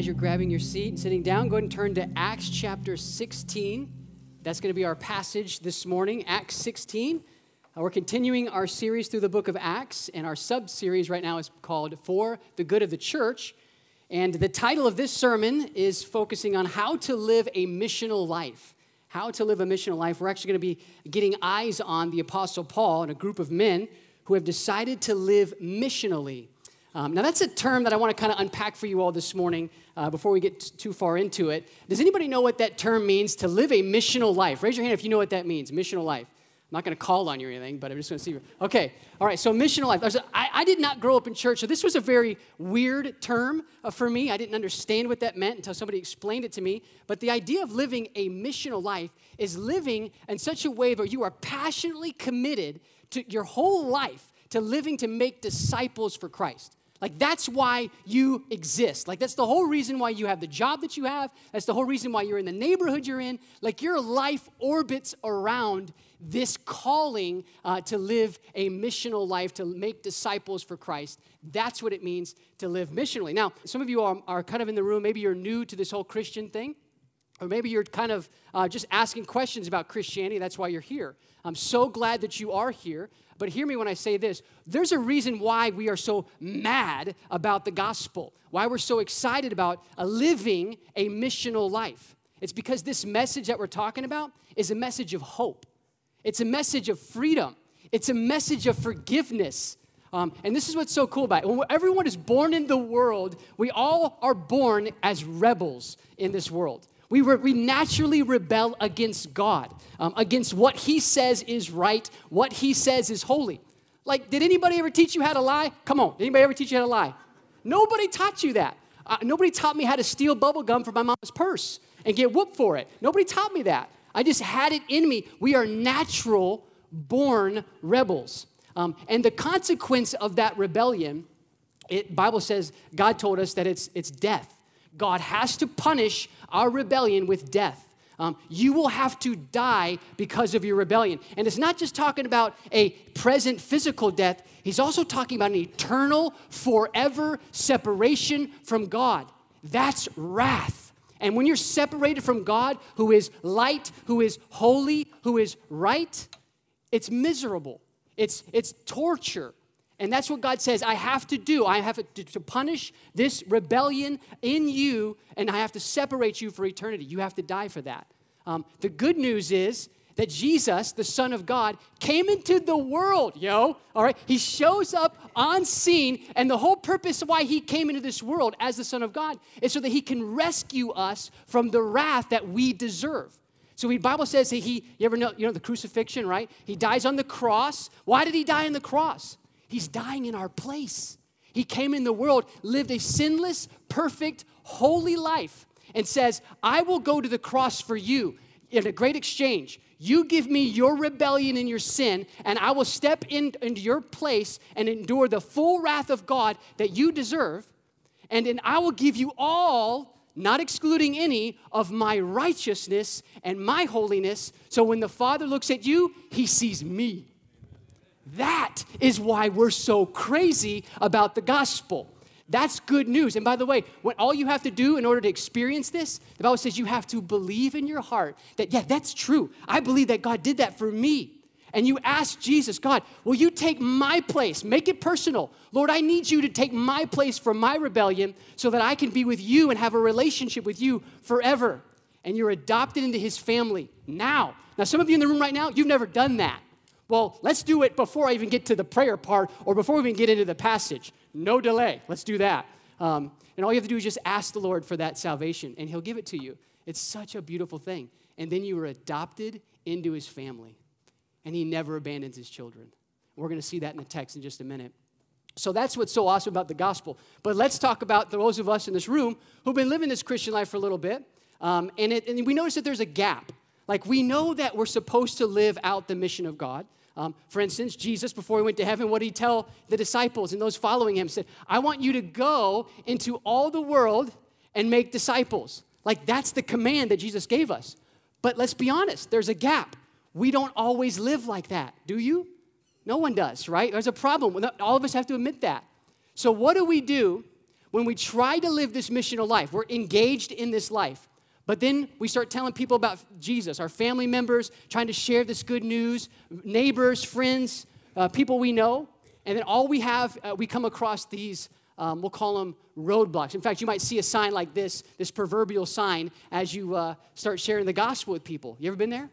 as you're grabbing your seat and sitting down, go ahead and turn to Acts chapter 16. That's going to be our passage this morning, Acts 16. Uh, we're continuing our series through the book of Acts, and our sub series right now is called For the Good of the Church. And the title of this sermon is focusing on how to live a missional life. How to live a missional life. We're actually going to be getting eyes on the Apostle Paul and a group of men who have decided to live missionally. Um, now, that's a term that I want to kind of unpack for you all this morning uh, before we get t- too far into it. Does anybody know what that term means to live a missional life? Raise your hand if you know what that means, missional life. I'm not going to call on you or anything, but I'm just going to see. you. Okay, all right, so missional life. I, I, did not grow up in church, so this was a very weird term uh, for me. I didn't understand what that meant until somebody explained it to me. But the idea of living a missional life is living in such a way where you are passionately committed to your whole life to living to make disciples for Christ. Like, that's why you exist. Like, that's the whole reason why you have the job that you have. That's the whole reason why you're in the neighborhood you're in. Like, your life orbits around this calling uh, to live a missional life, to make disciples for Christ. That's what it means to live missionally. Now, some of you are, are kind of in the room. Maybe you're new to this whole Christian thing, or maybe you're kind of uh, just asking questions about Christianity. That's why you're here. I'm so glad that you are here. But hear me when I say this there's a reason why we are so mad about the gospel, why we're so excited about living a missional life. It's because this message that we're talking about is a message of hope, it's a message of freedom, it's a message of forgiveness. Um, and this is what's so cool about it. When everyone is born in the world, we all are born as rebels in this world. We, re- we naturally rebel against God, um, against what He says is right, what He says is holy. Like, did anybody ever teach you how to lie? Come on, did anybody ever teach you how to lie? Nobody taught you that. Uh, nobody taught me how to steal bubble gum from my mom's purse and get whooped for it. Nobody taught me that. I just had it in me. We are natural born rebels. Um, and the consequence of that rebellion, Bible says, God told us that it's, it's death. God has to punish our rebellion with death. Um, you will have to die because of your rebellion. And it's not just talking about a present physical death, he's also talking about an eternal, forever separation from God. That's wrath. And when you're separated from God, who is light, who is holy, who is right, it's miserable. It's, it's torture. And that's what God says I have to do. I have to, punish this rebellion in you, and I have to separate you for eternity. You have to die for that. Um, the good news is that Jesus, the Son of God, came into the world, yo. All right? He shows up on scene, and the whole purpose of why he came into this world as the Son of God is so that he can rescue us from the wrath that we deserve. So the Bible says that he, you ever know, you know the crucifixion, right? He dies on the cross. Why did he die on the cross? He's dying in our place. He came in the world, lived a sinless, perfect, holy life, and says, I will go to the cross for you in a great exchange. You give me your rebellion and your sin, and I will step in, into your place and endure the full wrath of God that you deserve. And then I will give you all, not excluding any, of my righteousness and my holiness. So when the Father looks at you, he sees me. That is why we're so crazy about the gospel. That's good news. And by the way, what all you have to do in order to experience this, the Bible says you have to believe in your heart that, yeah, that's true. I believe that God did that for me. And you ask Jesus, God, will you take my place? Make it personal. Lord, I need you to take my place for my rebellion so that I can be with you and have a relationship with you forever. And you're adopted into his family now. Now, some of you in the room right now, you've never done that. Well, let's do it before I even get to the prayer part or before we even get into the passage. No delay. Let's do that. Um, and all you have to do is just ask the Lord for that salvation, and He'll give it to you. It's such a beautiful thing. And then you were adopted into His family, and He never abandons His children. We're going to see that in the text in just a minute. So that's what's so awesome about the gospel. But let's talk about those of us in this room who've been living this Christian life for a little bit. Um, and, it, and we notice that there's a gap. Like we know that we're supposed to live out the mission of God. Um, for instance, Jesus, before he went to heaven, what did he tell the disciples and those following him? Said, I want you to go into all the world and make disciples. Like that's the command that Jesus gave us. But let's be honest, there's a gap. We don't always live like that, do you? No one does, right? There's a problem. All of us have to admit that. So, what do we do when we try to live this missional life, we're engaged in this life, but then we start telling people about Jesus, our family members, trying to share this good news, neighbors, friends, uh, people we know, and then all we have, uh, we come across these, um, we'll call them roadblocks. In fact, you might see a sign like this, this proverbial sign, as you uh, start sharing the gospel with people. You ever been there?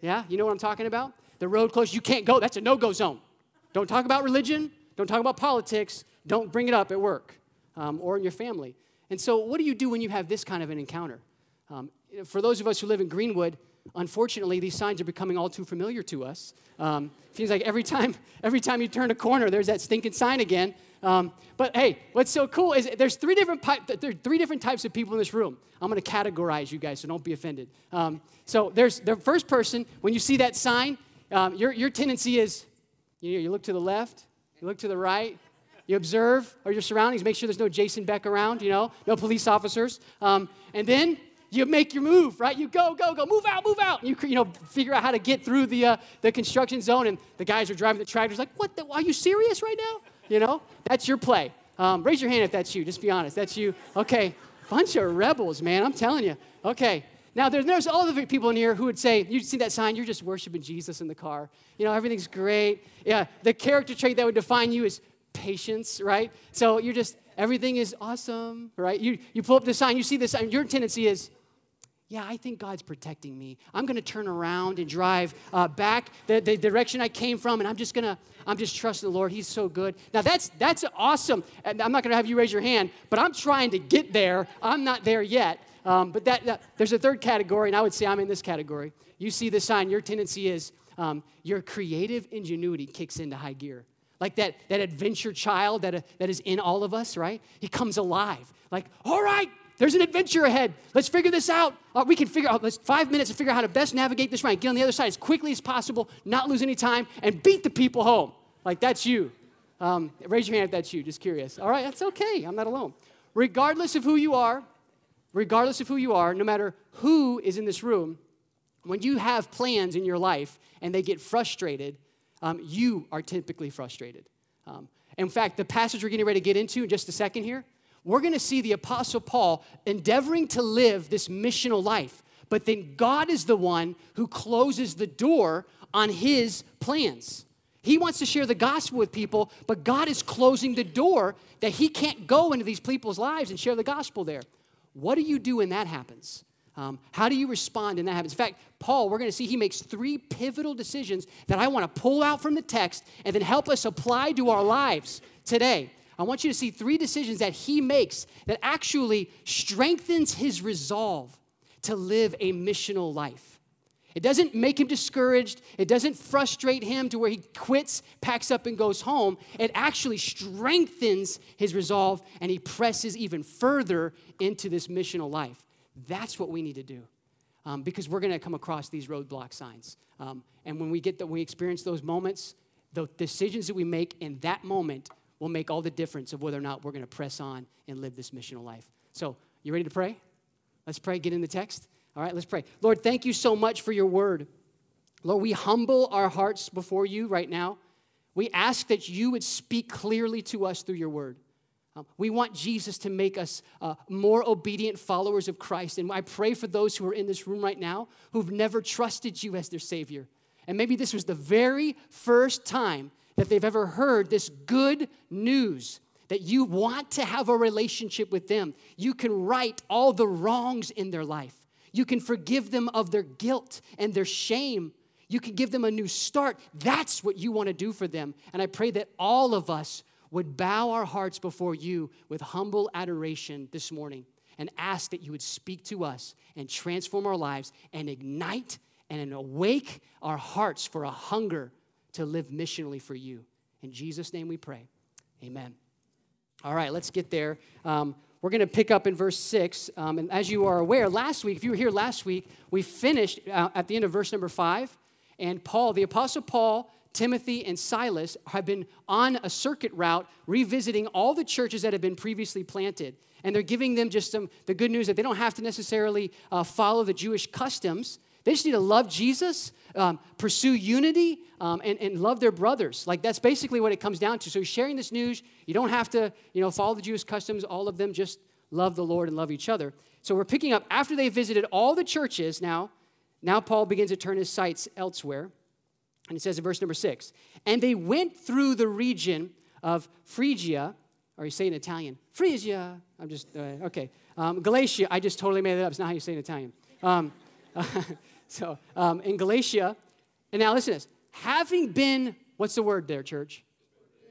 Yeah? You know what I'm talking about? The road closed, you can't go. That's a no go zone. Don't talk about religion, don't talk about politics, don't bring it up at work um, or in your family. And so, what do you do when you have this kind of an encounter? Um, for those of us who live in Greenwood, unfortunately, these signs are becoming all too familiar to us. Um, seems like every time, every time you turn a corner, there's that stinking sign again. Um, but hey, what's so cool is there's three different there are three different types of people in this room. I'm going to categorize you guys, so don't be offended. Um, so there's the first person. When you see that sign, um, your your tendency is you, you look to the left, you look to the right, you observe or your surroundings, make sure there's no Jason Beck around, you know, no police officers. Um, and then you make your move, right? You go, go, go, move out, move out. You, you know, figure out how to get through the, uh, the construction zone. And the guys are driving the tractors like, what, the, are you serious right now? You know, that's your play. Um, raise your hand if that's you, just be honest. That's you. Okay, bunch of rebels, man, I'm telling you. Okay, now, there's, there's all the people in here who would say, You see that sign? You're just worshiping Jesus in the car. You know, everything's great. Yeah, the character trait that would define you is patience, right? So you're just, everything is awesome, right? You, you pull up the sign, you see the sign, your tendency is, yeah, I think God's protecting me. I'm going to turn around and drive uh, back the, the direction I came from, and I'm just going to, I'm just trusting the Lord. He's so good. Now, that's, that's awesome. And I'm not going to have you raise your hand, but I'm trying to get there. I'm not there yet. Um, but that, that, there's a third category, and I would say I'm in this category. You see the sign, your tendency is um, your creative ingenuity kicks into high gear like that, that adventure child that, uh, that is in all of us, right? He comes alive. Like, all right, there's an adventure ahead. Let's figure this out. Uh, we can figure out, let's five minutes to figure out how to best navigate this right. Get on the other side as quickly as possible, not lose any time, and beat the people home. Like, that's you. Um, raise your hand if that's you, just curious. All right, that's okay. I'm not alone. Regardless of who you are, regardless of who you are, no matter who is in this room, when you have plans in your life and they get frustrated, um, you are typically frustrated. Um, in fact, the passage we're getting ready to get into in just a second here, we're going to see the Apostle Paul endeavoring to live this missional life. But then God is the one who closes the door on his plans. He wants to share the gospel with people, but God is closing the door that he can't go into these people's lives and share the gospel there. What do you do when that happens? Um, how do you respond when that happens? In fact, Paul, we're going to see he makes three pivotal decisions that I want to pull out from the text and then help us apply to our lives today. I want you to see three decisions that he makes that actually strengthens his resolve to live a missional life. It doesn't make him discouraged. It doesn't frustrate him to where he quits, packs up, and goes home. It actually strengthens his resolve and he presses even further into this missional life. That's what we need to do. Um, because we're going to come across these roadblock signs. Um, and when we get that, we experience those moments, the decisions that we make in that moment will make all the difference of whether or not we're going to press on and live this missional life. So, you ready to pray? Let's pray. Get in the text. All right, let's pray. Lord, thank you so much for your word. Lord, we humble our hearts before you right now. We ask that you would speak clearly to us through your word. Um, we want Jesus to make us uh, more obedient followers of Christ. And I pray for those who are in this room right now who've never trusted you as their Savior. And maybe this was the very first time that they've ever heard this good news that you want to have a relationship with them. You can right all the wrongs in their life, you can forgive them of their guilt and their shame. You can give them a new start. That's what you want to do for them. And I pray that all of us would bow our hearts before you with humble adoration this morning and ask that you would speak to us and transform our lives and ignite and awake our hearts for a hunger to live missionally for you. In Jesus' name we pray. Amen. All right, let's get there. Um, we're going to pick up in verse 6. Um, and as you are aware, last week, if you were here last week, we finished uh, at the end of verse number 5. And Paul, the Apostle Paul, Timothy, and Silas have been on a circuit route revisiting all the churches that have been previously planted. And they're giving them just some, the good news that they don't have to necessarily uh, follow the Jewish customs. They just need to love Jesus, um, pursue unity um, and, and love their brothers. Like that's basically what it comes down to. So he's sharing this news. You don't have to, you know, follow the Jewish customs. All of them just love the Lord and love each other. So we're picking up after they visited all the churches now. Now Paul begins to turn his sights elsewhere. And it says in verse number six, and they went through the region of Phrygia, or you say in Italian, Phrygia. I'm just, uh, okay. Um, Galatia, I just totally made it up. It's not how you say it in Italian. So um, in Galatia, and now listen to this. Having been, what's the word there, church?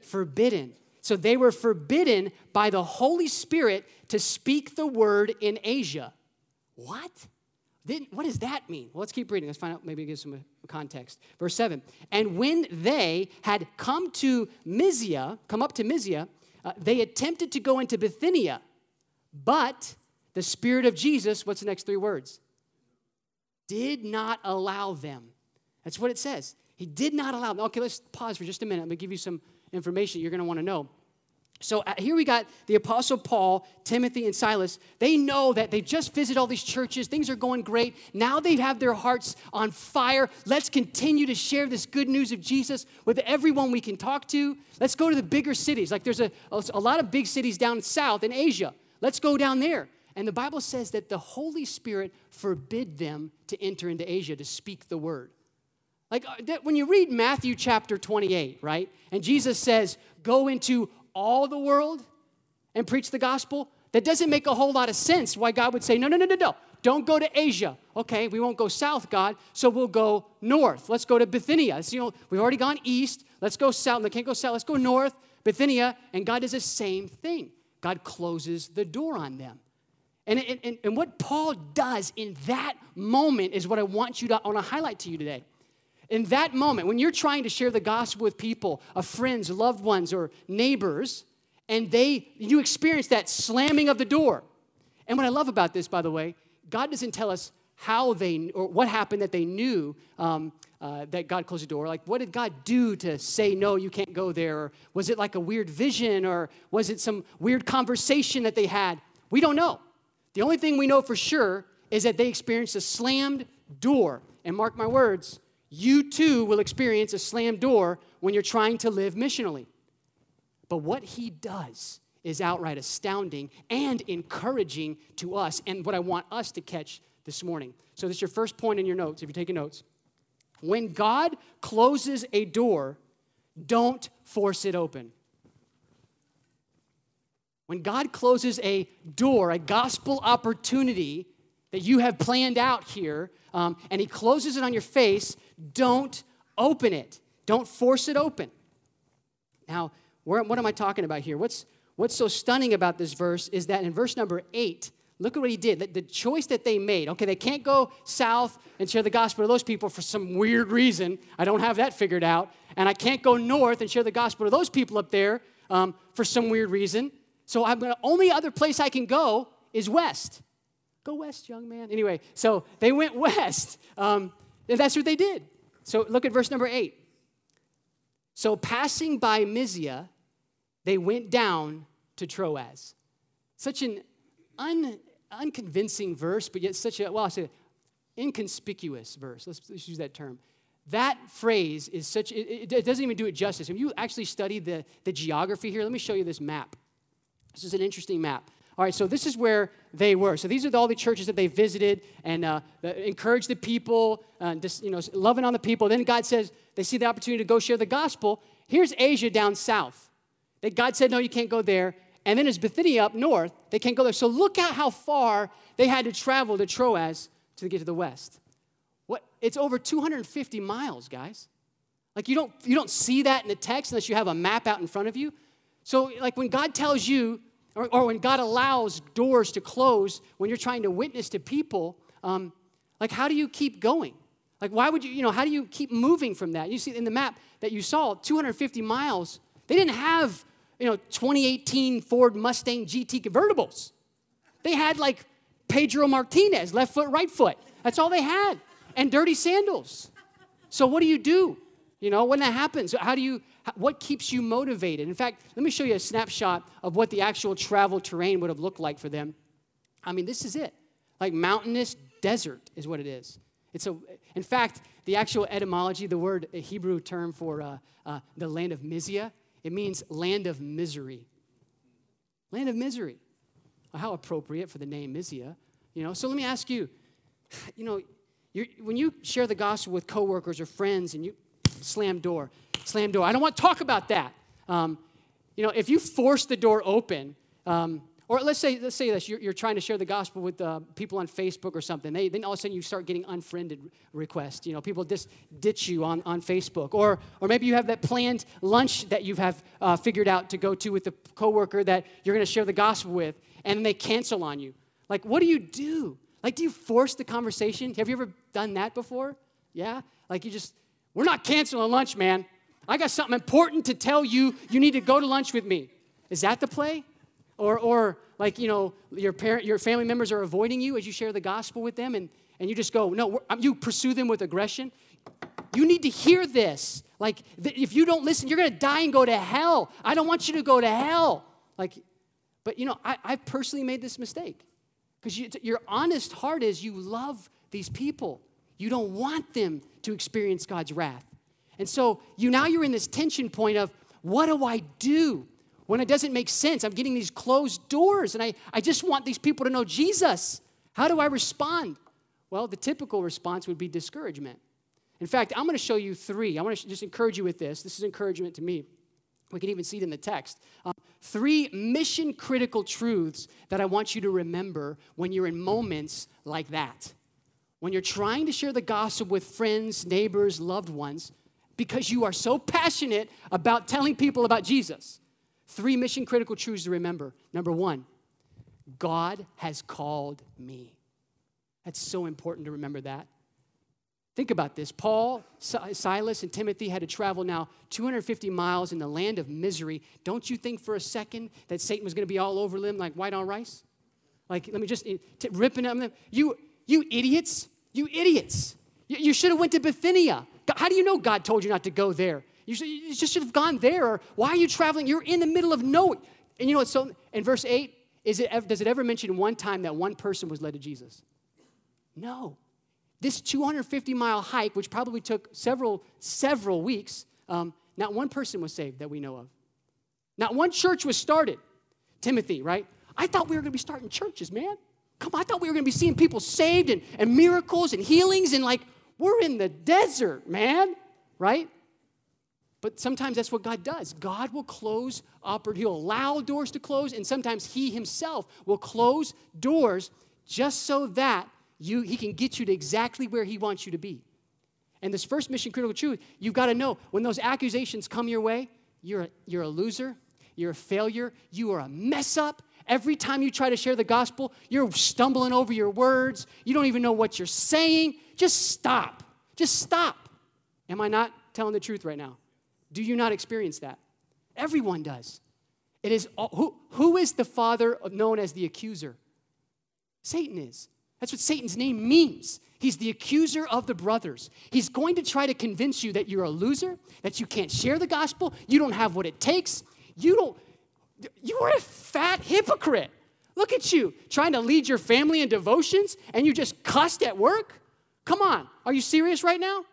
Forbidden. So they were forbidden by the Holy Spirit to speak the word in Asia. What? Didn't, what does that mean? Well, let's keep reading. Let's find out, maybe give some context. Verse 7. And when they had come to Mysia, come up to Mysia, uh, they attempted to go into Bithynia, but the Spirit of Jesus, what's the next three words? Did not allow them. That's what it says. He did not allow them. Okay, let's pause for just a minute. I'm going to give you some information you're going to want to know. So uh, here we got the Apostle Paul, Timothy, and Silas. They know that they just visited all these churches. Things are going great. Now they have their hearts on fire. Let's continue to share this good news of Jesus with everyone we can talk to. Let's go to the bigger cities. Like there's a, a lot of big cities down south in Asia. Let's go down there. And the Bible says that the Holy Spirit forbid them to enter into Asia to speak the word. Like uh, when you read Matthew chapter 28, right? And Jesus says, Go into all the world and preach the gospel, that doesn't make a whole lot of sense why God would say, no, no, no, no, no. Don't go to Asia. Okay, we won't go south, God, so we'll go north. Let's go to Bithynia. You know, we've already gone east. Let's go south. They can't go south. Let's go north, Bithynia. And God does the same thing. God closes the door on them. And, and, and what Paul does in that moment is what I want you to, I want to highlight to you today in that moment, when you're trying to share the gospel with people, of friends, loved ones, or neighbors, and they you experience that slamming of the door. And what I love about this, by the way, God doesn't tell us how they or what happened that they knew um, uh, that God closed the door. Like, what did God do to say no, you can't go there? Or was it like a weird vision, or was it some weird conversation that they had? We don't know. The only thing we know for sure is that they experienced a slammed door. And mark my words, you too will experience a slammed door when you're trying to live missionally. But what he does is outright astounding and encouraging to us, and what I want us to catch this morning. So, this is your first point in your notes, if you're taking notes. When God closes a door, don't force it open. When God closes a door, a gospel opportunity that you have planned out here, um, and He closes it on your face, don't open it. Don't force it open. Now, where, what am I talking about here? What's, what's so stunning about this verse is that in verse number eight, look at what he did. The, choice that they made. Okay, they can't go south and share the gospel to those people for some weird reason. I don't have that figured out. And I can't go north and share the gospel to those people up there um, for some weird reason. So I'm gonna, only other place I can go is west. Go west, young man. Anyway, so they went west. Um, and that's what they did. So look at verse number eight. So passing by Mysia, they went down to Troas. Such an un, unconvincing verse, but yet such a, well, I say, inconspicuous verse. Let's, let's use that term. That phrase is such, it, it doesn't even do it justice. If you actually study the, the geography here, let me show you this map. This is an interesting map. All right, so this is where they were. So these are all the churches that they visited and uh, encouraged the people, uh, just, you know, loving on the people. Then God says they see the opportunity to go share the gospel. Here's Asia down south. That God said, no, you can't go there. And then there's Bithynia up north. They can't go there. So look at how far they had to travel to Troas to get to the west. What? It's over 250 miles, guys. Like you don't you don't see that in the text unless you have a map out in front of you. So like when God tells you or, or when God allows doors to close when you're trying to witness to people, um, like how do you keep going? Like, why would you, you know, how do you keep moving from that? You see in the map that you saw, 250 miles, they didn't have, you know, 2018 Ford Mustang GT convertibles. They had like Pedro Martinez, left foot, right foot. That's all they had, and dirty sandals. So, what do you do? You know, when that happens, how do you, what keeps you motivated? In fact, let me show you a snapshot of what the actual travel terrain would have looked like for them. I mean, this is it. Like mountainous desert is what it is. It's a, in fact, the actual etymology, the word, a Hebrew term for uh, uh, the land of Mysia, it means land of misery. Land of misery. How appropriate for the name Mysia. You know, so let me ask you, you know, when you share the gospel with coworkers or friends and you slam door, slam door. I don't want to talk about that. Um, you know, if you force the door open, um, or let's say, let's say this, you're, you're trying to share the gospel with uh, people on Facebook or something. They, then all of a sudden you start getting unfriended requests. You know, people just ditch you on, on Facebook. Or, or maybe you have that planned lunch that you have uh, figured out to go to with the coworker that you're going to share the gospel with, and they cancel on you. Like, what do you do? Like, do you force the conversation? Have you ever done that before? Yeah? Like, you just, we're not canceling lunch, man. I got something important to tell you. You need to go to lunch with me. Is that the play? Or, or like, you know, your parent, your family members are avoiding you as you share the gospel with them, and, and you just go, no, um, you pursue them with aggression. You need to hear this. Like, if you don't listen, you're going to die and go to hell. I don't want you to go to hell. Like, but you know, I, I personally made this mistake because you, your honest heart is you love these people. You don't want them to experience God's wrath. And so you now you're in this tension point of what do I do? when it doesn't make sense. I'm getting these closed doors and I, I just want these people to know Jesus. How do I respond? Well, the typical response would be discouragement. In fact, I'm going to show you three. I want to just encourage you with this. This is encouragement to me. We can even see it in the text. Um, three mission critical truths that I want you to remember when you're in moments like that. When you're trying to share the gospel with friends, neighbors, loved ones, because you are so passionate about telling people about Jesus. Three mission critical truths to remember. Number one, God has called me. That's so important to remember that. Think about this. Paul, Silas, and Timothy had to travel now 250 miles in the land of misery. Don't you think for a second that Satan was going to be all over them like white on rice? Like, let me just eh, t- ripping them. You, you idiots, you idiots. You, you should have went to Bithynia. How do you know God told you not to go there? You, should, you just should have gone there. Or why are you traveling? You're in the middle of nowhere. And you know what? So in verse 8, is it, does it ever mention one time that one person was led to Jesus? No. This 250 mile hike, which probably took several, several weeks, um, not one person was saved that we know of. Not one church was started. Timothy, right? I thought we were going to be starting churches, man. Come on, I thought we were going to be seeing people saved and, and miracles and healings, and like, we're in the desert, man, right? But sometimes that's what God does. God will close, he'll allow doors to close, and sometimes he himself will close doors just so that you, he can get you to exactly where he wants you to be. And this first mission critical truth, you've got to know when those accusations come your way, you're a, you're a loser, you're a failure, you are a mess up. Every time you try to share the gospel, you're stumbling over your words. You don't even know what you're saying. Just stop. Just stop. Am I not telling the truth right now? Do you not experience that? Everyone does. It is who, who is the father known as the accuser? Satan is. That's what Satan's name means. He's the accuser of the brothers. He's going to try to convince you that you're a loser, that you can't share the gospel, you don't have what it takes. You don't you are a fat hypocrite. Look at you trying to lead your family in devotions and you just cussed at work? Come on. Are you serious right now?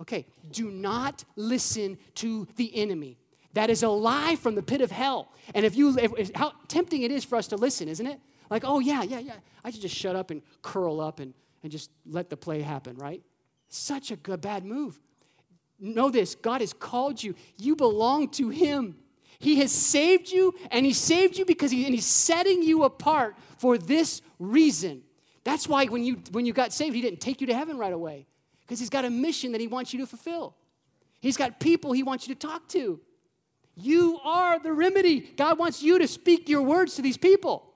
Okay, do not listen to the enemy. That is a lie from the pit of hell. And if you, if, how tempting it is for us to listen, isn't it? Like, oh, yeah, yeah, yeah. I should just shut up and curl up and, and just let the play happen, right? Such a good, bad move. Know this God has called you, you belong to Him. He has saved you, and He saved you because he, and He's setting you apart for this reason. That's why when you, when you got saved, He didn't take you to heaven right away because he's got a mission that he wants you to fulfill. He's got people he wants you to talk to. You are the remedy. God wants you to speak your words to these people.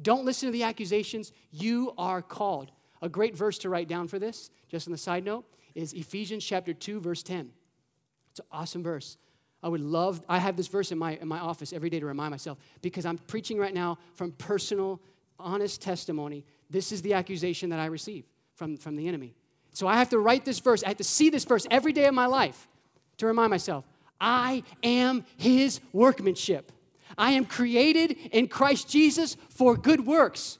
Don't listen to the accusations. You are called. A great verse to write down for this, just on the side note, is Ephesians chapter 2, verse 10. It's an awesome verse. I would love, I have this verse in my, in my office every day to remind myself because I'm preaching right now from personal, honest testimony. This is the accusation that I receive from, from the enemy. So I have to write this verse. I have to see this verse every day of my life to remind myself I am his workmanship. I am created in Christ Jesus for good works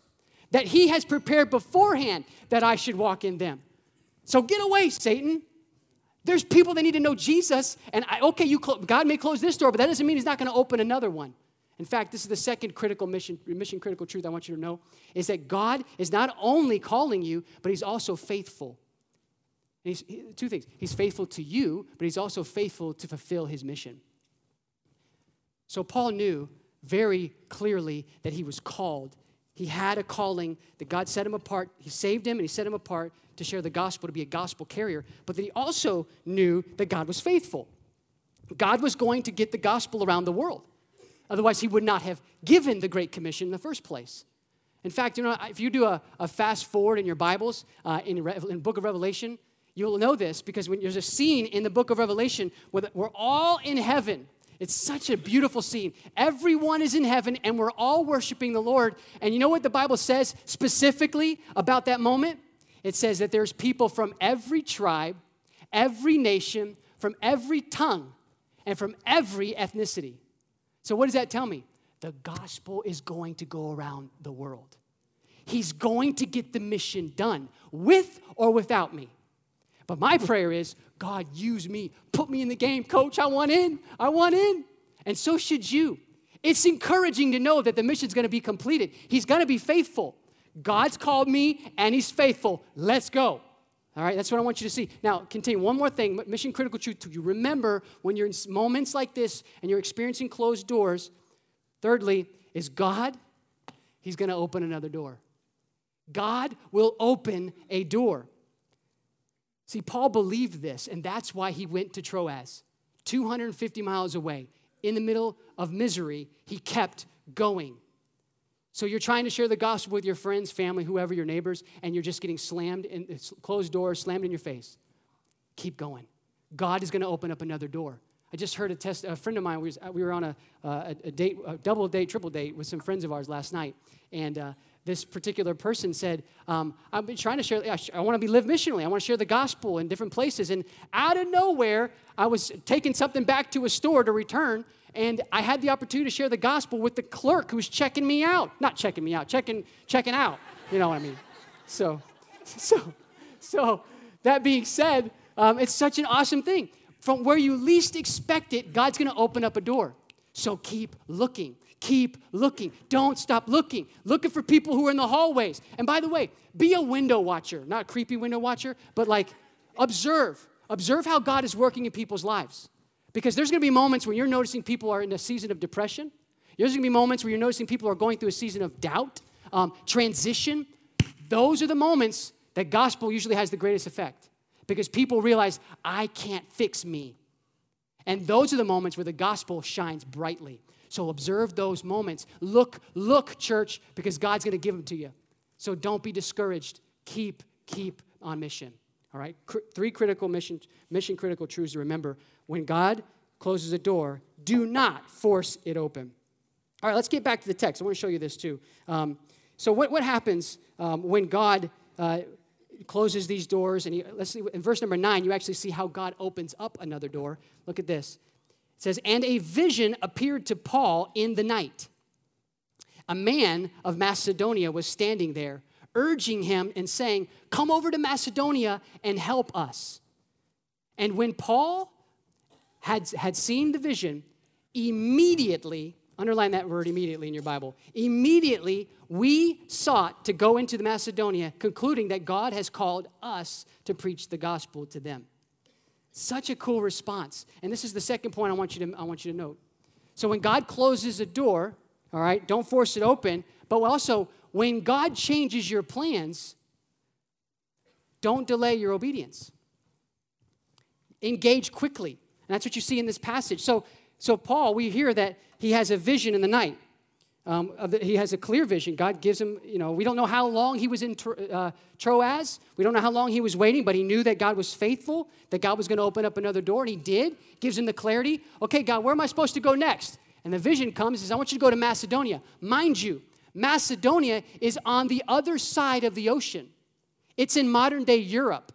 that he has prepared beforehand that I should walk in them. So get away, Satan. There's people that need to know Jesus, and I, okay, you God may close this door, but that doesn't mean He's not going to open another one. In fact, this is the second critical mission, mission critical truth I want you to know is that God is not only calling you, but He's also faithful. He's, he, two things He's faithful to you, but He's also faithful to fulfill His mission. So Paul knew very clearly that he was called. He had a calling that God set him apart. He saved him and He set him apart to share the gospel, to be a gospel carrier, but that he also knew that God was faithful. God was going to get the gospel around the world. Otherwise, he would not have given the Great Commission in the first place. In fact, you know, if you do a, a fast forward in your Bibles, uh, in, the book of Revelation, you'll know this because when there's a scene in the book of Revelation where the, we're all in heaven. It's such a beautiful scene. Everyone is in heaven and we're all worshiping the Lord. And you know what the Bible says specifically about that moment? It says that there's people from every tribe, every nation, from every tongue, and from every ethnicity. So, what does that tell me? The gospel is going to go around the world. He's going to get the mission done with or without me. But my prayer is God, use me. Put me in the game, coach. I want in. I want in. And so should you. It's encouraging to know that the mission's going to be completed. He's going to be faithful. God's called me and He's faithful. Let's go. All right, that's what I want you to see. Now, continue. One more thing mission critical truth to you. Remember when you're in moments like this and you're experiencing closed doors, thirdly, is God, He's going to open another door. God will open a door. See, Paul believed this, and that's why he went to Troas, 250 miles away. In the middle of misery, he kept going. So you're trying to share the gospel with your friends, family, whoever, your neighbors, and you're just getting slammed in closed doors, slammed in your face. Keep going. God is going to open up another door. I just heard a test. A friend of mine, we, was, we were on a, a, a, date, a double date, triple date with some friends of ours last night, and uh, this particular person said, um, "I've been trying to share. I, I want to be live missionally. I want to share the gospel in different places." And out of nowhere, I was taking something back to a store to return, and I had the opportunity to share the gospel with the clerk who was checking me out. Not checking me out, checking, checking out. You know what I mean? So, so, so, that being said, um, it's such an awesome thing. From where you least expect it, God's gonna open up a door. So keep looking. Keep looking. Don't stop looking. Looking for people who are in the hallways. And by the way, be a window watcher, not creepy window watcher, but like observe. Observe how God is working in people's lives. Because there's going to be moments when you're noticing people are in a season of depression. There's going to be moments where you're noticing people are going through a season of doubt, um, transition. Those are the moments that gospel usually has the greatest effect because people realize, I can't fix me. And those are the moments where the gospel shines brightly. So observe those moments. Look, look, church, because God's going to give them to you. So don't be discouraged. Keep, keep on mission. All right? Three critical mission, mission critical truths to remember when God closes a door, do not force it open. All right, let's get back to the text. I want to show you this too. Um, so, what, what happens um, when God uh, closes these doors? And he, let's see, in verse number nine, you actually see how God opens up another door. Look at this. It says, And a vision appeared to Paul in the night. A man of Macedonia was standing there, urging him and saying, Come over to Macedonia and help us. And when Paul had, had seen the vision, immediately, underline that word immediately in your Bible, immediately we sought to go into the Macedonia, concluding that God has called us to preach the gospel to them. Such a cool response. And this is the second point I want you to, I want you to note. So when God closes a door, all right, don't force it open, but also when God changes your plans, don't delay your obedience. Engage quickly. And that's what you see in this passage. So, so Paul, we hear that he has a vision in the night. Um, the, he has a clear vision. God gives him, you know, we don't know how long he was in uh, Troas. We don't know how long he was waiting, but he knew that God was faithful, that God was going to open up another door, and he did. Gives him the clarity. Okay, God, where am I supposed to go next? And the vision comes, says, I want you to go to Macedonia. Mind you, Macedonia is on the other side of the ocean. It's in modern day Europe.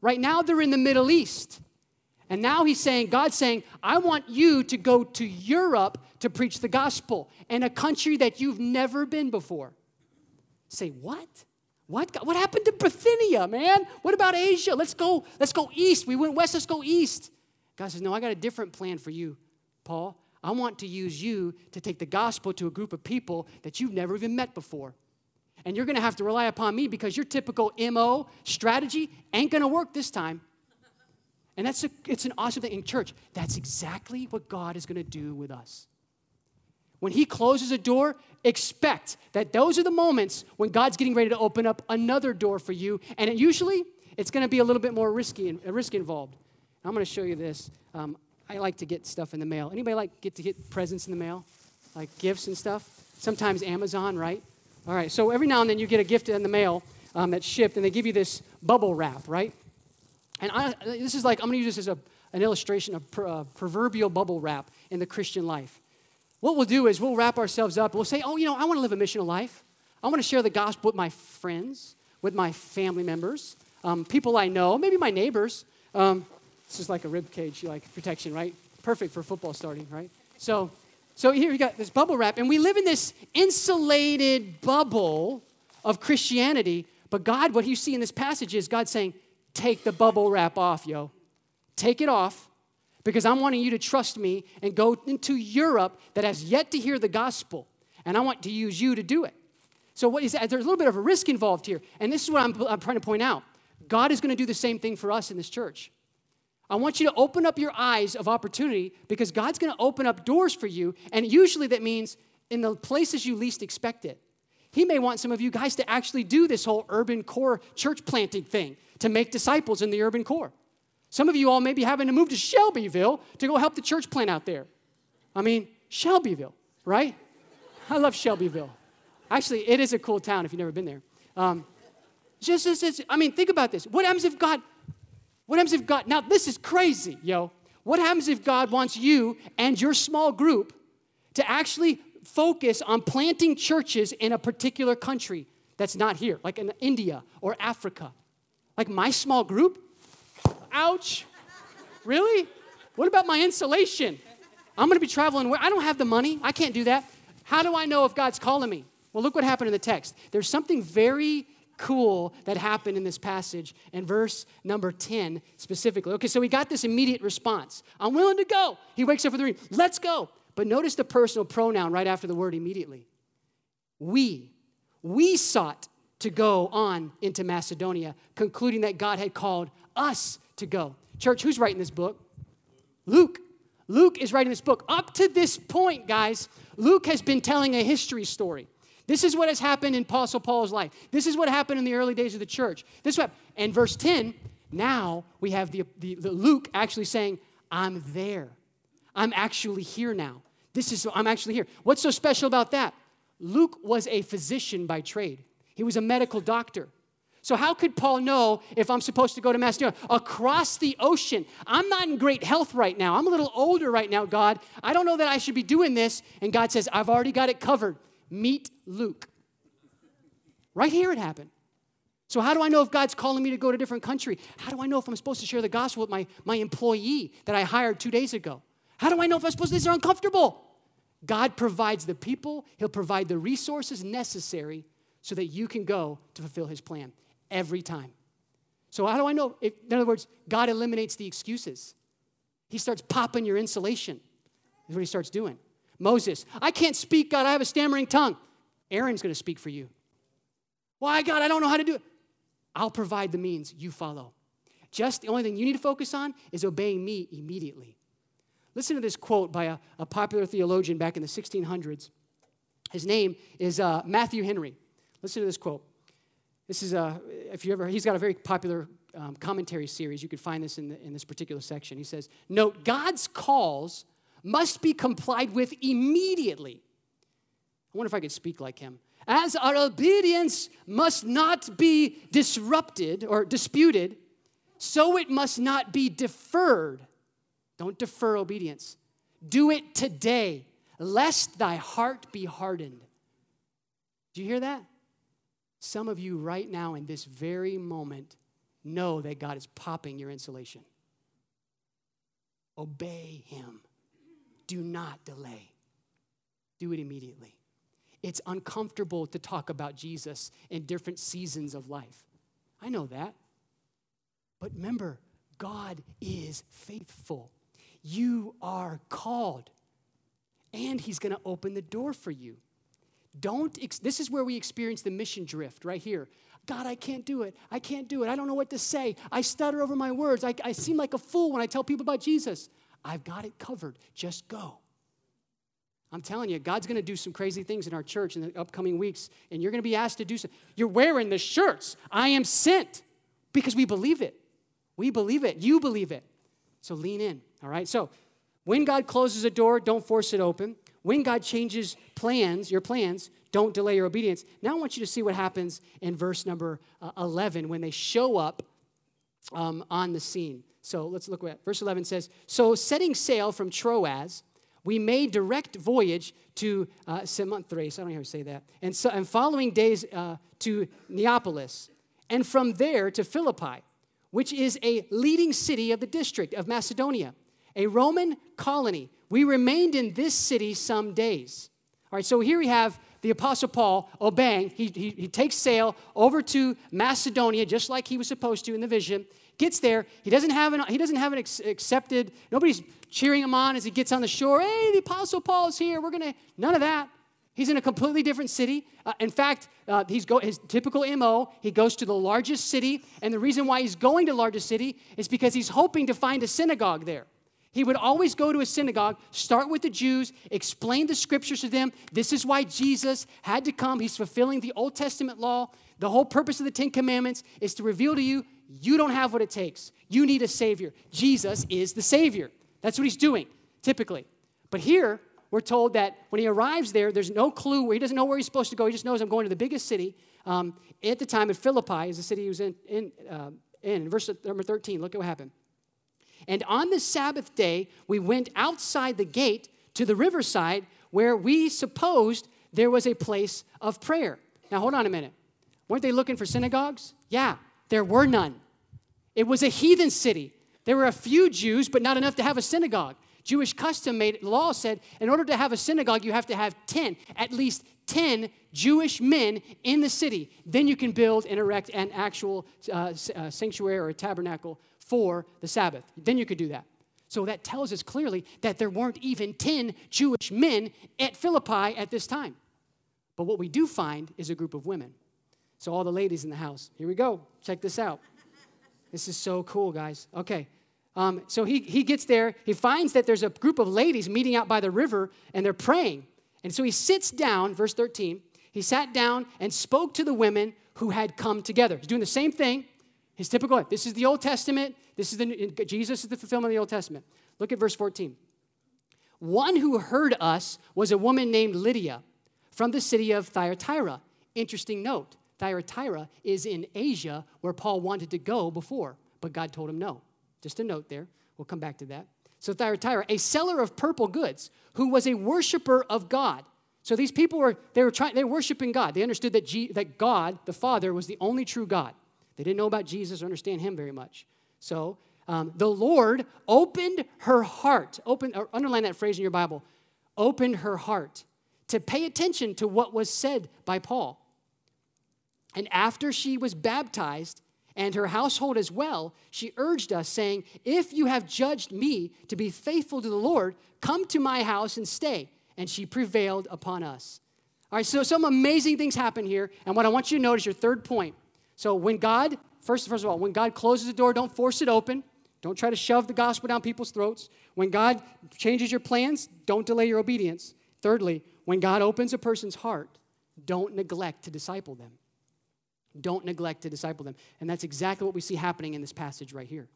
Right now, they're in the Middle East. And now he's saying, God's saying, I want you to go to Europe to preach the gospel in a country that you've never been before. Say, what? What? What happened to Bithynia, man? What about Asia? Let's go, let's go east. We went west, let's go east. God says, No, I got a different plan for you, Paul. I want to use you to take the gospel to a group of people that you've never even met before. And you're gonna have to rely upon me because your typical MO strategy ain't gonna work this time. And that's a, it's an awesome thing in church. That's exactly what God is gonna do with us. When He closes a door, expect that those are the moments when God's getting ready to open up another door for you. And it usually, it's going to be a little bit more risky, risk involved. I'm going to show you this. Um, I like to get stuff in the mail. Anybody like get to get presents in the mail, like gifts and stuff? Sometimes Amazon, right? All right. So every now and then you get a gift in the mail um, that's shipped, and they give you this bubble wrap, right? And I, this is like I'm going to use this as a, an illustration of uh, proverbial bubble wrap in the Christian life. What we'll do is we'll wrap ourselves up. We'll say, oh, you know, I want to live a missional life. I want to share the gospel with my friends, with my family members, um, people I know, maybe my neighbors. Um, this is like a rib cage, like protection, right? Perfect for football starting, right? So, so here we got this bubble wrap, and we live in this insulated bubble of Christianity. But God, what you see in this passage is God saying, take the bubble wrap off, yo. Take it off because I'm wanting you to trust me and go into Europe that has yet to hear the gospel. And I want to use you to do it. So what is that? There's a little bit of a risk involved here. And this is what I'm, I'm trying to point out. God is going to do the same thing for us in this church. I want you to open up your eyes of opportunity because God's going to open up doors for you. And usually that means in the places you least expect it. He may want some of you guys to actually do this whole urban core church planting thing to make disciples in the urban core. Some of you all may be having to move to Shelbyville to go help the church plant out there. I mean, Shelbyville, right? I love Shelbyville. Actually, it is a cool town if you've never been there. Um, just, just, just, I mean, think about this. What happens if God, what happens if God, now this is crazy, yo. What happens if God wants you and your small group to actually focus on planting churches in a particular country that's not here, like in India or Africa? Like my small group? Ouch. Really? What about my insulation? I'm to be traveling where I don't have the money. I can't do that. How do I know if God's calling me? Well, look what happened in the text. There's something very cool that happened in this passage in verse number 10 specifically. Okay, so we got this immediate response. I'm willing to go. He wakes up with the dream. Let's go. But notice the personal pronoun right after the word immediately. We. We sought to go on into Macedonia, concluding that God had called us to go. Church, who's writing this book? Luke. Luke is writing this book. Up to this point, guys, Luke has been telling a history story. This is what has happened in Apostle Paul's life. This is what happened in the early days of the church. This is what, and verse 10, now we have the, the, the Luke actually saying, I'm there. I'm actually here now. This is, I'm actually here. What's so special about that? Luke was a physician by trade, he was a medical doctor. So, how could Paul know if I'm supposed to go to Macedonia? Across the ocean. I'm not in great health right now. I'm a little older right now, God. I don't know that I should be doing this. And God says, I've already got it covered. Meet Luke. Right here it happened. So, how do I know if God's calling me to go to a different country? How do I know if I'm supposed to share the gospel with my, my employee that I hired two days ago? How do I know if I'm supposed to? These are uncomfortable. God provides the people, He'll provide the resources necessary so that you can go to fulfill His plan every time. So, how do I know? If, in other words, God eliminates the excuses. He starts popping your insulation, is what he starts doing. Moses, I can't speak, God, I have a stammering tongue. Aaron's going to speak for you. Why, God, I don't know how to do it. I'll provide the means, you follow. Just the only thing you need to focus on is obeying me immediately. Listen to this quote by a, a popular theologian back in the 1600s. His name is uh, Matthew Henry. Listen to this quote. This is a, if you ever, he's got a very popular um, commentary series. You can find this in, the, in this particular section. He says, Note, God's calls must be complied with immediately. I wonder if I could speak like him. As our obedience must not be disrupted or disputed, so it must not be deferred. Don't defer obedience. Do it today, lest thy heart be hardened. Do you hear that? Some of you, right now, in this very moment, know that God is popping your insulation. Obey Him. Do not delay. Do it immediately. it's uncomfortable to talk about Jesus in different seasons of life. I know that. But remember, God is faithful. You are called, and He's going to open the door for you. Don't, ex- this is where we experience the mission drift right here. God, I can't do it. I can't do it. I don't know what to say. I stutter over my words. I, I seem like a fool when I tell people about Jesus. I've got it covered. Just go. I'm telling you, God's going to do some crazy things in our church in the upcoming weeks, and you're going to be asked to do something. You're wearing the shirts. I am sent because we believe it. We believe it. You believe it. So lean in, all right? So when God closes a door, don't force it open. When God changes plans, your plans, don't delay your obedience. Now I want you to see what happens in verse number uh, 11 when they show up um, on the scene. So let's look at verse 11 says, So setting sail from Troas, we made direct voyage to uh, Samothrace, I don't know how to say that, and, so, and following days uh, to Neapolis, and from there to Philippi which is a leading city of the district of Macedonia, a Roman colony. We remained in this city some days. All right, so here we have the Apostle Paul obeying. He, he, he takes sail over to Macedonia, just like he was supposed to in the vision. Gets there. He doesn't have an, he doesn't have an accepted, nobody's cheering him on as he gets on the shore. Hey, the Apostle Paul is here. We're going to, none of that. He's in a completely different city. Uh, in fact, uh, he's go, his typical MO, he goes to the largest city. And the reason why he's going to largest city is because he's hoping to find a synagogue there. He would always go to a synagogue, start with the Jews, explain the scriptures to them. This is why Jesus had to come. He's fulfilling the Old Testament law. The whole purpose of the Ten Commandments is to reveal to you you don't have what it takes. You need a Savior. Jesus is the Savior. That's what he's doing, typically. But here, we're told that when he arrives there, there's no clue where he doesn't know where he's supposed to go. He just knows I'm going to the biggest city. Um, at the time, at Philippi is the city he was in. In, uh, in. verse number 13, look at what happened. And on the Sabbath day, we went outside the gate to the riverside where we supposed there was a place of prayer. Now, hold on a minute. Weren't they looking for synagogues? Yeah, there were none. It was a heathen city. There were a few Jews, but not enough to have a synagogue. Jewish custom made law said in order to have a synagogue, you have to have 10, at least 10 Jewish men in the city. Then you can build and erect an actual uh, uh, sanctuary or a tabernacle for the Sabbath. Then you could do that. So that tells us clearly that there weren't even 10 Jewish men at Philippi at this time. But what we do find is a group of women. So, all the ladies in the house, here we go. Check this out. This is so cool, guys. Okay, um, so he, he gets there, he finds that there's a group of ladies meeting out by the river and they're praying. And so he sits down, verse 13, he sat down and spoke to the women who had come together. He's doing the same thing, his typical. This is the Old Testament, this is the, Jesus is the fulfillment of the Old Testament. Look at verse 14. One who heard us was a woman named Lydia from the city of Thyatira. Interesting note Thyatira is in Asia where Paul wanted to go before, but God told him no. Just a note there. We'll come back to that. So Thyatira, a seller of purple goods, who was a worshiper of God. So these people were they were trying they were worshiping God. They understood that G, that God, the Father, was the only true God. They didn't know about Jesus or understand Him very much. So um, the Lord opened her heart. Open or underline that phrase in your Bible. Opened her heart to pay attention to what was said by Paul. And after she was baptized, and her household as well, she urged us, saying, If you have judged me to be faithful to the Lord, come to my house and stay. And she prevailed upon us. All right, so some amazing things happen here. And what I want you to notice, your third point. So when God, first, first of all, when God closes the door, don't force it open. Don't try to shove the gospel down people's throats. When God changes your plans, don't delay your obedience. Thirdly, when God opens a person's heart, don't neglect to disciple them. Don't neglect to disciple them. And that's exactly what we see happening in this passage right here.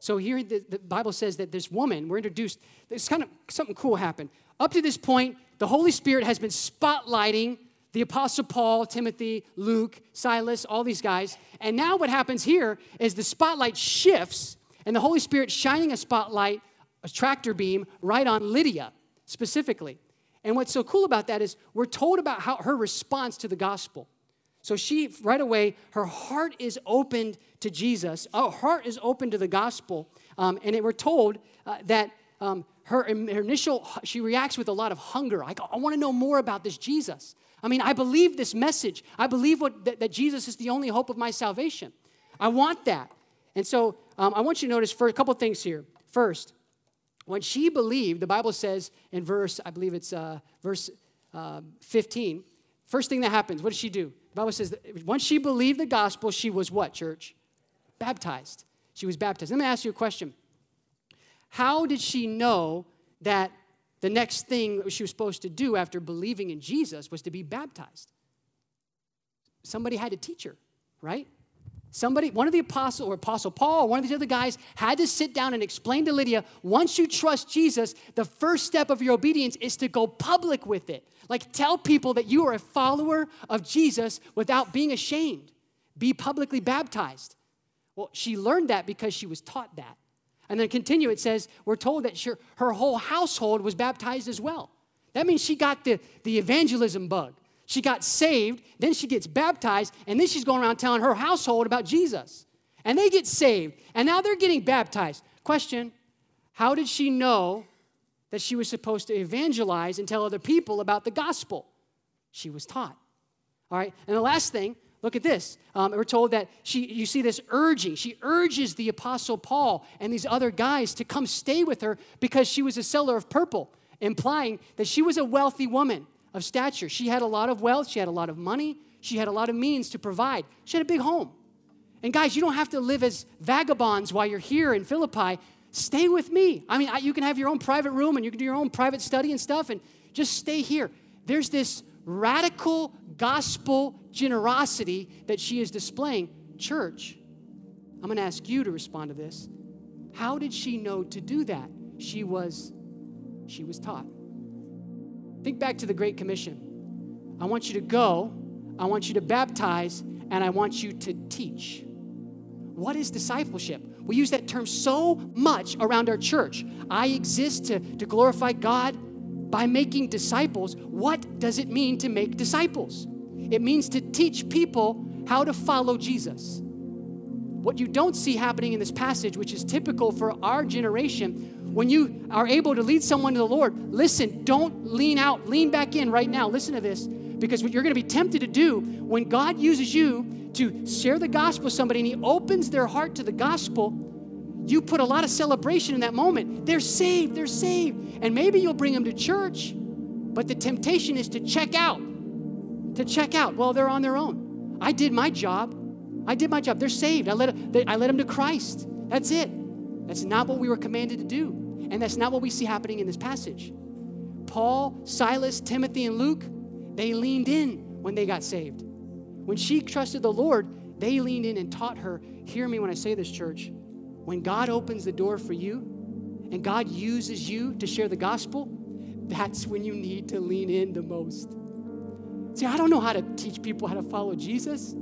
So here the, the Bible says that this woman, we're introduced, there's kind of something cool happened. Up to this point, the Holy Spirit has been spotlighting the Apostle Paul, Timothy, Luke, Silas, all these guys. And now what happens here is the spotlight shifts, and the Holy Spirit shining a spotlight, a tractor beam, right on Lydia specifically. And what's so cool about that is we're told about how her response to the gospel. So she, right away, her heart is opened to Jesus. Her heart is open to the gospel. Um, and it, we're told uh, that um, her, her, initial, she reacts with a lot of hunger. Like, I want to know more about this Jesus. I mean, I believe this message. I believe what, that, that Jesus is the only hope of my salvation. I want that. And so um, I want you to notice for a couple things here. First, when she believed, the Bible says in verse, I believe it's uh, verse uh, 15, first thing that happens, what does she do? The Bible says that once she believed the gospel, she was what, church? Baptized. She was baptized. Let me ask you a question. How did she know that the next thing she was supposed to do after believing in Jesus was to be baptized? Somebody had to teach her, right? Somebody, one of the apostles, or Apostle Paul, or one of these other guys had to sit down and explain to Lydia once you trust Jesus, the first step of your obedience is to go public with it. Like tell people that you are a follower of Jesus without being ashamed. Be publicly baptized. Well, she learned that because she was taught that. And then continue, it says, we're told that she, her whole household was baptized as well. That means she got the, the evangelism bug. She got saved, then she gets baptized, and then she's going around telling her household about Jesus. And they get saved, and now they're getting baptized. Question How did she know that she was supposed to evangelize and tell other people about the gospel? She was taught. All right, and the last thing, look at this. Um, we're told that she, you see this urging. She urges the Apostle Paul and these other guys to come stay with her because she was a seller of purple, implying that she was a wealthy woman of stature. She had a lot of wealth, she had a lot of money, she had a lot of means to provide. She had a big home. And guys, you don't have to live as vagabonds while you're here in Philippi. Stay with me. I mean, you can have your own private room and you can do your own private study and stuff and just stay here. There's this radical gospel generosity that she is displaying. Church, I'm going to ask you to respond to this. How did she know to do that? She was she was taught. Think back to the Great Commission. I want you to go, I want you to baptize, and I want you to teach. What is discipleship? We use that term so much around our church. I exist to, to glorify God by making disciples. What does it mean to make disciples? It means to teach people how to follow Jesus. What you don't see happening in this passage, which is typical for our generation, when you are able to lead someone to the Lord, listen, don't lean out, lean back in right now. Listen to this, because what you're going to be tempted to do when God uses you to share the gospel with somebody and He opens their heart to the gospel, you put a lot of celebration in that moment. They're saved, they're saved. And maybe you'll bring them to church, but the temptation is to check out. To check out. Well, they're on their own. I did my job. I did my job. They're saved. I led, I led them to Christ. That's it. That's not what we were commanded to do. And that's not what we see happening in this passage. Paul, Silas, Timothy, and Luke, they leaned in when they got saved. When she trusted the Lord, they leaned in and taught her. Hear me when I say this, church. When God opens the door for you and God uses you to share the gospel, that's when you need to lean in the most. See, I don't know how to teach people how to follow Jesus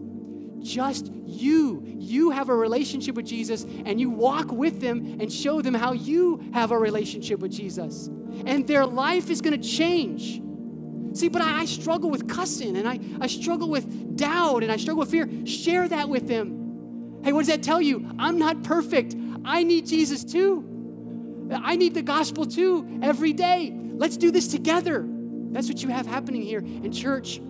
just you. You have a relationship with Jesus and you walk with them and show them how you have a relationship with Jesus. And their life is going to change. See, but I, I, struggle with cussing and I, I struggle with doubt and I struggle with fear. Share that with them. Hey, what does that tell you? I'm not perfect. I need Jesus too. I need the gospel too every day. Let's do this together. That's what you have happening here in church.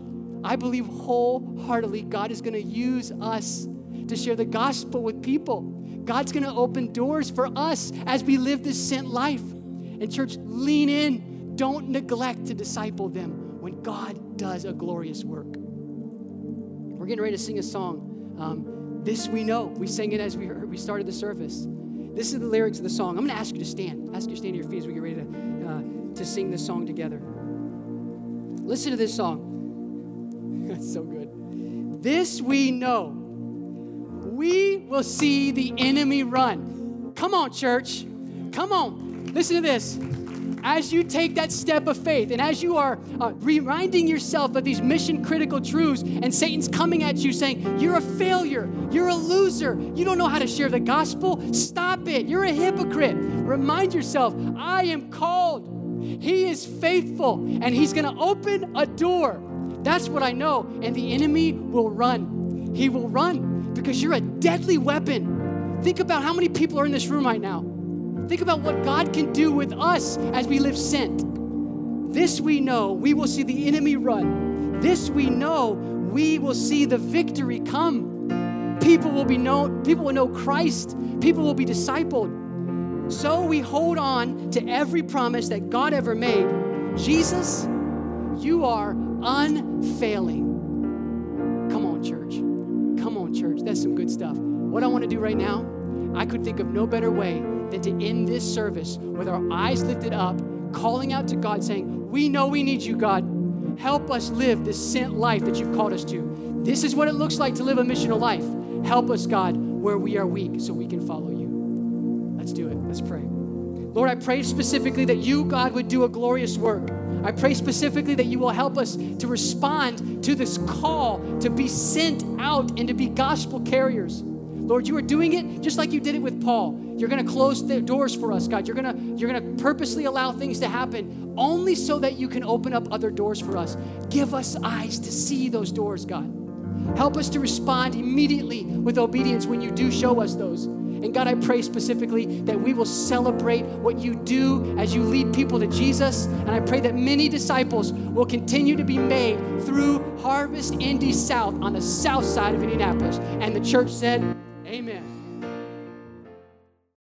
I believe wholeheartedly God is going to use us to share the gospel with people. God's going to open doors for us as we live this sent life. And, church, lean in. Don't neglect to disciple them when God does a glorious work. We're getting ready to sing a song. Um, this we know. We sang it as we, heard, we started the service. This is the lyrics of the song. I'm going to ask you to stand. Ask you to stand to your feet as we get ready to, uh, to sing this song together. Listen to this song. So good. This we know. We will see the enemy run. Come on, church. Come on. Listen to this. As you take that step of faith and as you are uh, reminding yourself of these mission critical truths, and Satan's coming at you saying, You're a failure, you're a loser, you don't know how to share the gospel, stop it, you're a hypocrite. Remind yourself, I am called. He is faithful, and He's gonna open a door that's what I know. And the enemy will run. He will run because you're a deadly weapon. Think about how many people are in this room right now. Think about what God can do with us as we live sent. This we know, we will see the enemy run. This we know, we will see the victory come. People will be known, people will know Christ, people will be discipled. So we hold on to every promise that God ever made. Jesus, you are unfailing. Come on, church. Come on, church. That's some good stuff. What I want to do right now, I could think of no better way than to end this service with our eyes lifted up, calling out to God, saying, We know we need you, God. Help us live this sent life that you've called us to. This is what it looks like to live a missional life. Help us, God, where we are weak so we can follow you. Let's do it. Let's pray. Lord, I pray specifically that you, God, would do a glorious work. I pray specifically that you will help us to respond to this call to be sent out and to be gospel carriers. Lord, you are doing it just like you did it with Paul. You're going to close the doors for us, God. You're going you're going to purposely allow things to happen only so that you can open up other doors for us. Give us eyes to see those doors, God. Help us to respond immediately with obedience when you do show us those. And God, I pray specifically that we will celebrate what you do as you lead people to Jesus. And I pray that many disciples will continue to be made through Harvest Indy South on the south side of Indianapolis. And the church said, Amen.